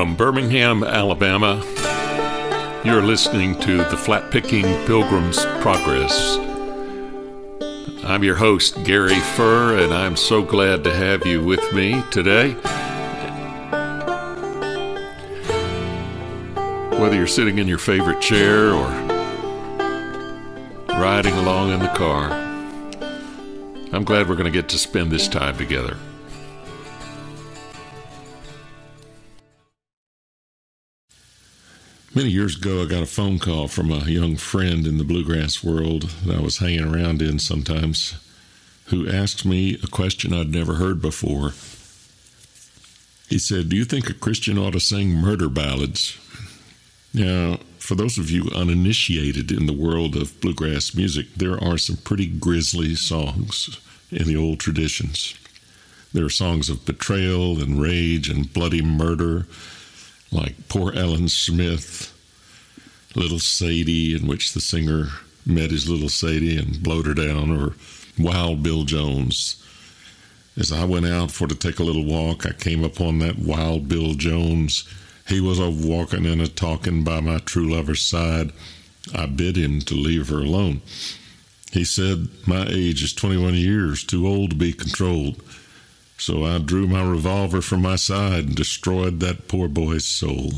From Birmingham, Alabama, you're listening to the Flat Picking Pilgrim's Progress. I'm your host, Gary Furr, and I'm so glad to have you with me today. Whether you're sitting in your favorite chair or riding along in the car, I'm glad we're going to get to spend this time together. Many years ago, I got a phone call from a young friend in the bluegrass world that I was hanging around in sometimes who asked me a question I'd never heard before. He said, Do you think a Christian ought to sing murder ballads? Now, for those of you uninitiated in the world of bluegrass music, there are some pretty grisly songs in the old traditions. There are songs of betrayal and rage and bloody murder like Poor Ellen Smith, Little Sadie, in which the singer met his little Sadie and blowed her down, or Wild Bill Jones. As I went out for to take a little walk, I came upon that Wild Bill Jones. He was a walking and a talking by my true lover's side. I bid him to leave her alone. He said, My age is 21 years, too old to be controlled. So I drew my revolver from my side and destroyed that poor boy's soul.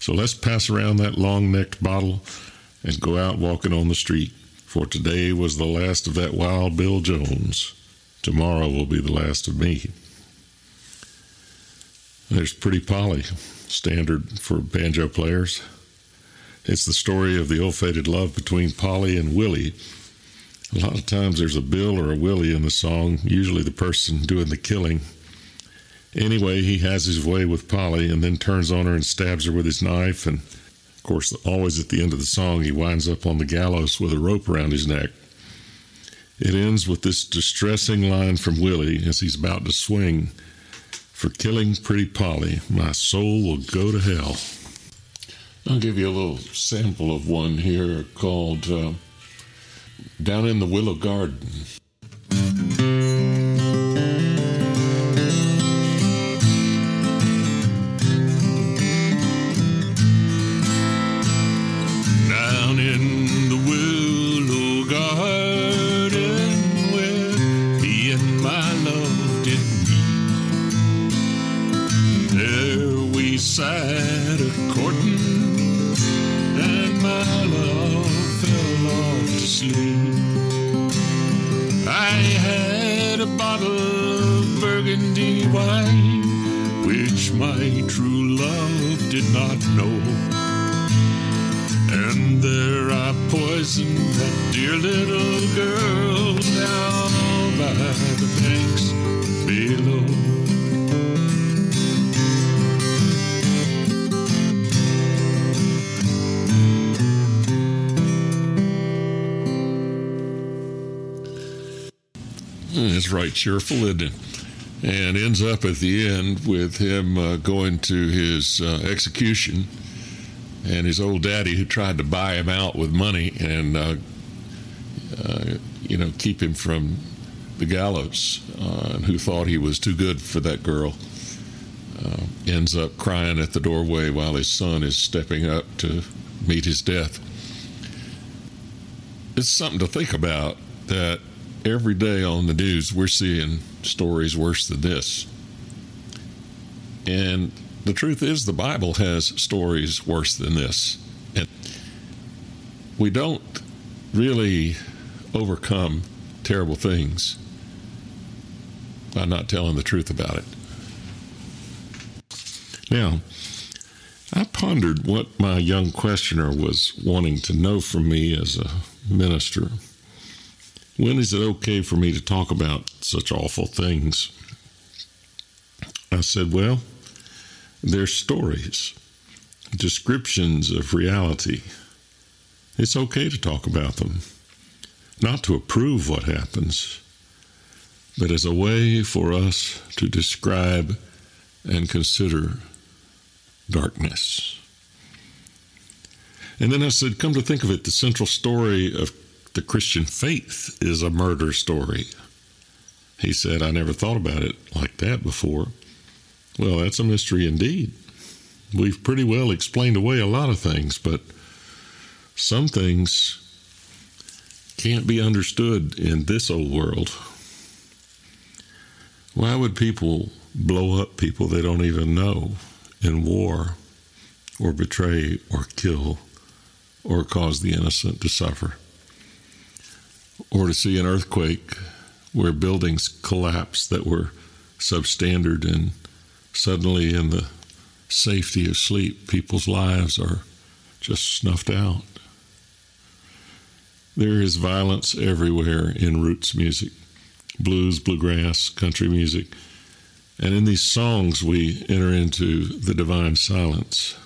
So let's pass around that long necked bottle and go out walking on the street. For today was the last of that wild Bill Jones. Tomorrow will be the last of me. There's Pretty Polly, standard for banjo players. It's the story of the ill fated love between Polly and Willie a lot of times there's a Bill or a Willie in the song, usually the person doing the killing. Anyway, he has his way with Polly and then turns on her and stabs her with his knife. And of course, always at the end of the song, he winds up on the gallows with a rope around his neck. It ends with this distressing line from Willie as he's about to swing For killing pretty Polly, my soul will go to hell. I'll give you a little sample of one here called. Uh, down in the Willow Garden. Sat a courting, and my love fell off to sleep. I had a bottle of burgundy wine, which my true love did not know. And there I poisoned that dear little girl down by the banks below. It's right cheerful, isn't? And ends up at the end with him uh, going to his uh, execution and his old daddy who tried to buy him out with money and uh, uh, you know keep him from the gallows uh, and who thought he was too good for that girl uh, ends up crying at the doorway while his son is stepping up to meet his death it's something to think about that every day on the news we're seeing stories worse than this and the truth is, the Bible has stories worse than this. And we don't really overcome terrible things by not telling the truth about it. Now, I pondered what my young questioner was wanting to know from me as a minister. When is it okay for me to talk about such awful things? I said, well, they're stories, descriptions of reality. It's okay to talk about them, not to approve what happens, but as a way for us to describe and consider darkness. And then I said, come to think of it, the central story of the Christian faith is a murder story. He said, I never thought about it like that before. Well, that's a mystery indeed. We've pretty well explained away a lot of things, but some things can't be understood in this old world. Why would people blow up people they don't even know in war, or betray, or kill, or cause the innocent to suffer? Or to see an earthquake where buildings collapse that were substandard and suddenly in the safety of sleep, people's lives are just snuffed out. There is violence everywhere in roots music blues, bluegrass, country music. And in these songs, we enter into the divine silence.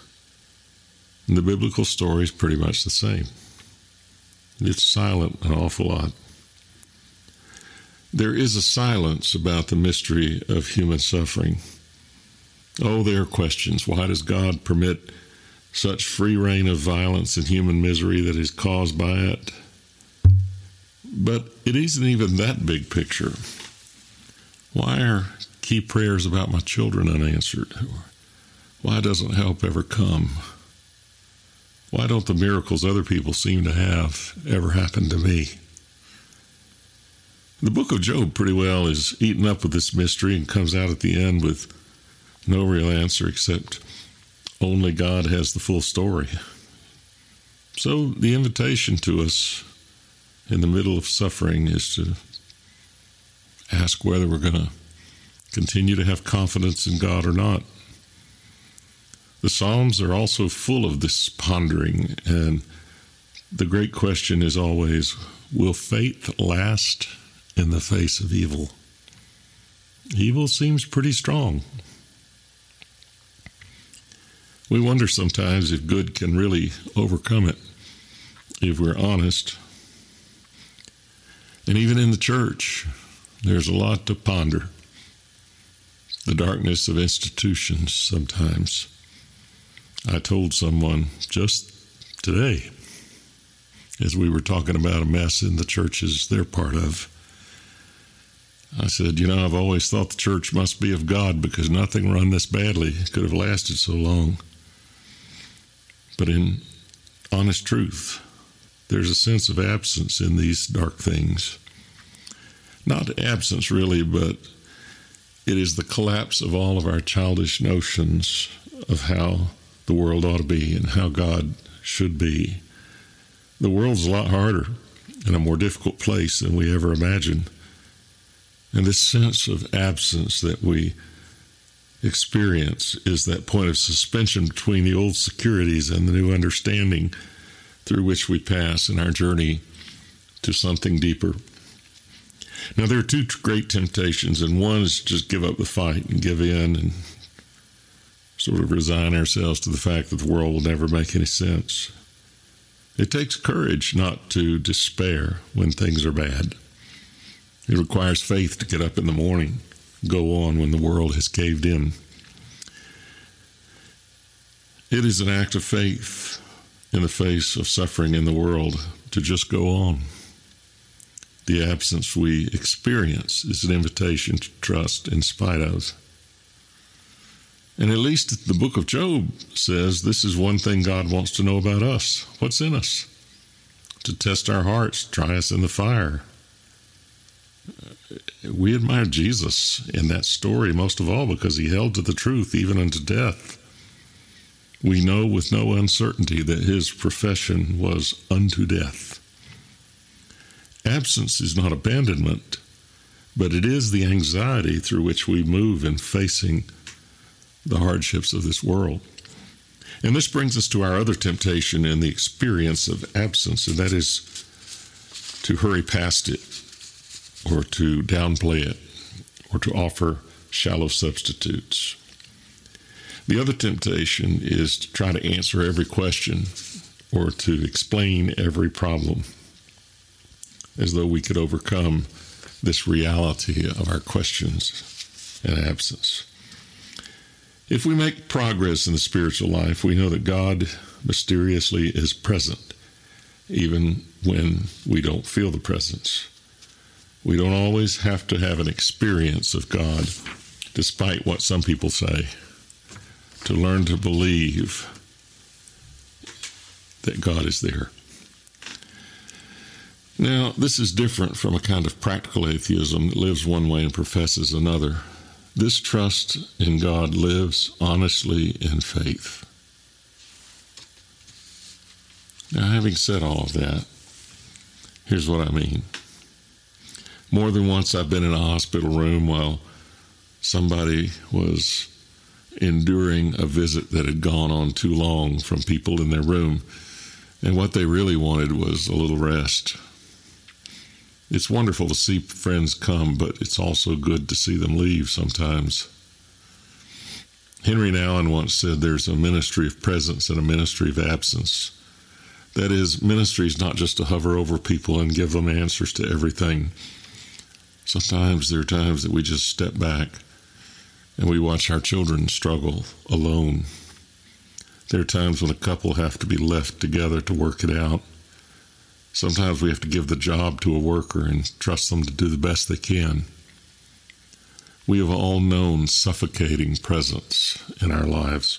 And the biblical story is pretty much the same. It's silent an awful lot. There is a silence about the mystery of human suffering. Oh, there are questions. Why does God permit such free rein of violence and human misery that is caused by it? But it isn't even that big picture. Why are key prayers about my children unanswered? Why doesn't help ever come? Why don't the miracles other people seem to have ever happen to me? The book of Job pretty well is eaten up with this mystery and comes out at the end with no real answer except only God has the full story. So the invitation to us in the middle of suffering is to ask whether we're going to continue to have confidence in God or not. The Psalms are also full of this pondering, and the great question is always will faith last? in the face of evil. Evil seems pretty strong. We wonder sometimes if good can really overcome it, if we're honest. And even in the church, there's a lot to ponder. The darkness of institutions sometimes. I told someone just today, as we were talking about a mess in the churches they're part of, I said, You know, I've always thought the church must be of God because nothing run this badly could have lasted so long. But in honest truth, there's a sense of absence in these dark things. Not absence, really, but it is the collapse of all of our childish notions of how the world ought to be and how God should be. The world's a lot harder and a more difficult place than we ever imagined. And this sense of absence that we experience is that point of suspension between the old securities and the new understanding through which we pass in our journey to something deeper. Now, there are two great temptations, and one is just give up the fight and give in and sort of resign ourselves to the fact that the world will never make any sense. It takes courage not to despair when things are bad. It requires faith to get up in the morning, go on when the world has caved in. It is an act of faith in the face of suffering in the world to just go on. The absence we experience is an invitation to trust in spite of. And at least the book of Job says this is one thing God wants to know about us what's in us? To test our hearts, try us in the fire, uh, we admire Jesus in that story most of all because he held to the truth even unto death. We know with no uncertainty that his profession was unto death. Absence is not abandonment, but it is the anxiety through which we move in facing the hardships of this world. And this brings us to our other temptation in the experience of absence, and that is to hurry past it or to downplay it or to offer shallow substitutes. The other temptation is to try to answer every question or to explain every problem as though we could overcome this reality of our questions and absence. If we make progress in the spiritual life, we know that God mysteriously is present, even when we don't feel the presence. We don't always have to have an experience of God, despite what some people say. to learn to believe that God is there. Now, this is different from a kind of practical atheism that lives one way and professes another. This trust in God lives honestly in faith. Now, having said all of that, here's what I mean. More than once, I've been in a hospital room while somebody was enduring a visit that had gone on too long from people in their room, and what they really wanted was a little rest. It's wonderful to see friends come, but it's also good to see them leave sometimes. Henry Nouwen once said there's a ministry of presence and a ministry of absence. That is, ministry is not just to hover over people and give them answers to everything. Sometimes there are times that we just step back and we watch our children struggle alone. There are times when a couple have to be left together to work it out. Sometimes we have to give the job to a worker and trust them to do the best they can. We have all known suffocating presence in our lives.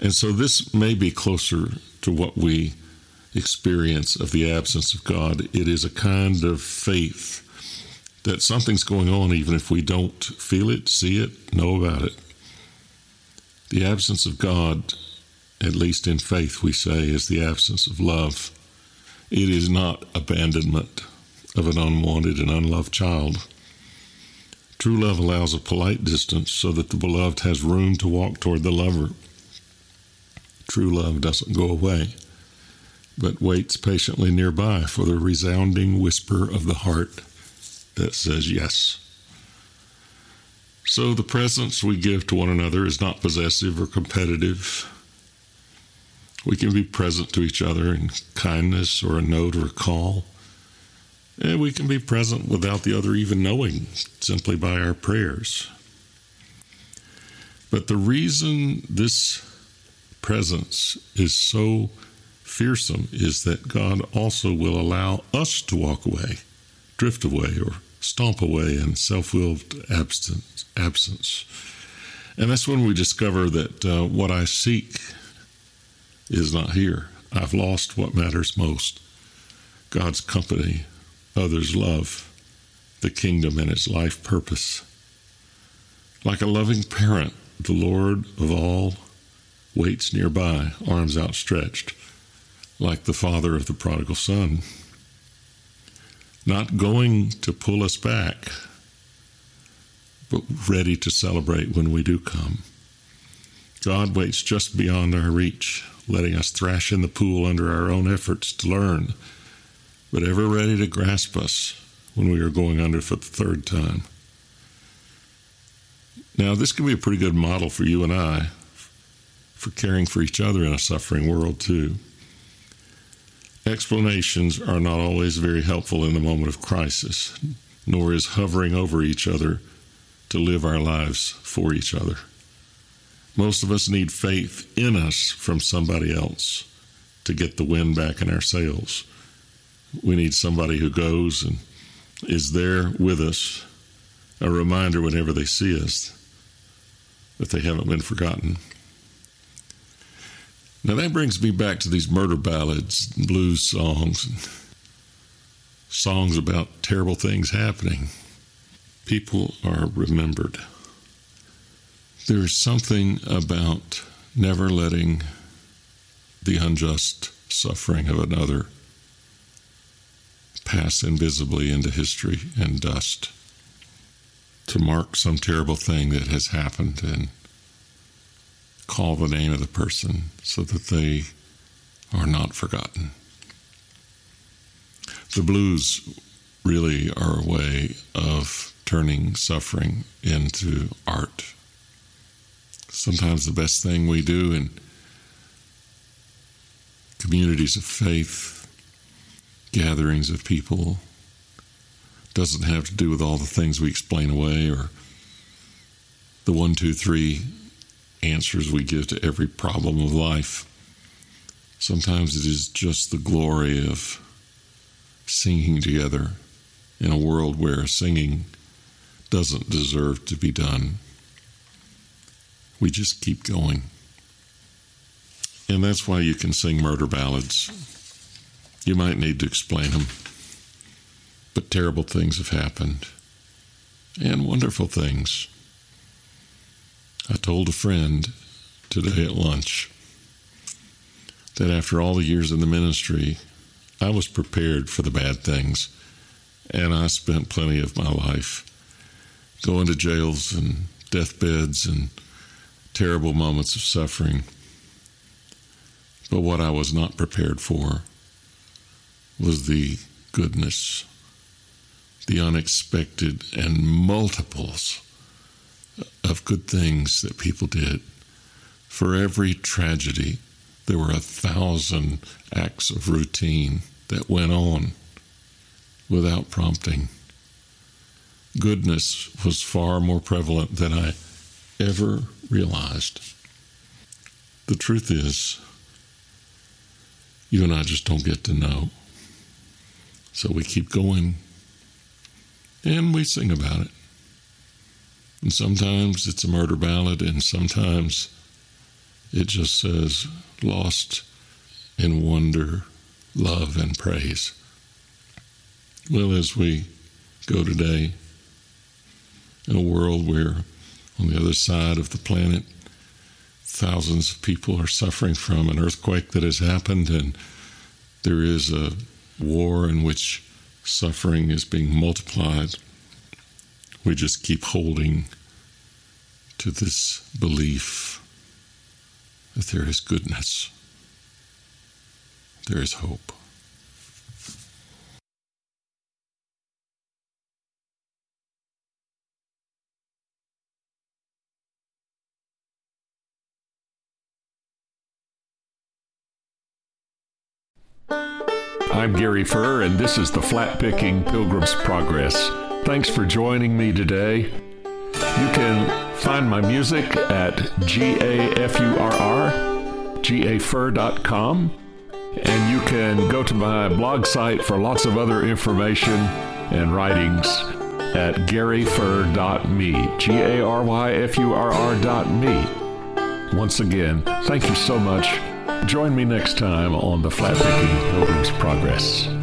And so this may be closer to what we experience of the absence of God. It is a kind of faith that something's going on even if we don't feel it, see it, know about it. The absence of God, at least in faith, we say, is the absence of love. It is not abandonment of an unwanted and unloved child. True love allows a polite distance so that the beloved has room to walk toward the lover. True love doesn't go away, but waits patiently nearby for the resounding whisper of the heart that says yes. So the presence we give to one another is not possessive or competitive. We can be present to each other in kindness or a note or a call. And we can be present without the other even knowing, simply by our prayers. But the reason this presence is so fearsome is that God also will allow us to walk away, drift away, or stomp away in self willed absence. And that's when we discover that uh, what I seek is not here. I've lost what matters most God's company, others' love, the kingdom and its life purpose. Like a loving parent, the Lord of all waits nearby, arms outstretched, like the father of the prodigal son not going to pull us back, but ready to celebrate when we do come. God waits just beyond our reach, letting us thrash in the pool under our own efforts to learn, but ever ready to grasp us when we are going under for the third time. Now, this can be a pretty good model for you and I for caring for each other in a suffering world, too. Explanations are not always very helpful in the moment of crisis, nor is hovering over each other to live our lives for each other. Most of us need faith in us from somebody else to get the wind back in our sails. We need somebody who goes and is there with us, a reminder whenever they see us that they haven't been forgotten. Now that brings me back to these murder ballads, blues songs, and songs about terrible things happening. People are remembered. There's something about never letting the unjust suffering of another pass invisibly into history and dust to mark some terrible thing that has happened and call the name of the person so that they are not forgotten. The blues really are a way of turning suffering into art. Sometimes the best thing we do in communities of faith, gatherings of people, doesn't have to do with all the things we explain away or the one, two, three answers we give to every problem of life. Sometimes it is just the glory of singing together in a world where singing doesn't deserve to be done. We just keep going. And that's why you can sing murder ballads. You might need to explain them, but terrible things have happened and wonderful things. I told a friend today at lunch that after all the years in the ministry, I was prepared for the bad things, and I spent plenty of my life going to jails and deathbeds and terrible moments of suffering. But what I was not prepared for was the goodness, the unexpected, and multiples of good things that people did. For every tragedy, there were a thousand acts of routine that went on without prompting. Goodness was far more prevalent than I ever realized. The truth is, you and I just don't get to know. So we keep going and we sing about it. And sometimes it's a murder ballad, and sometimes it just says, lost in wonder, love, and praise. Well, as we go today, in a world where on the other side of the planet, thousands of people are suffering from an earthquake that has happened, and there is a war in which suffering is being multiplied. We just keep holding to this belief that there is goodness, there is hope. I'm Gary Furr, and this is the Flat Picking Pilgrim's Progress. Thanks for joining me today. You can find my music at G-A-F-U-R-R, gafurr.com, and you can go to my blog site for lots of other information and writings at garyfurr.me, G-A-R-Y-F-U-R-R.me. Once again, thank you so much Join me next time on the Flat Pilgrim's Progress.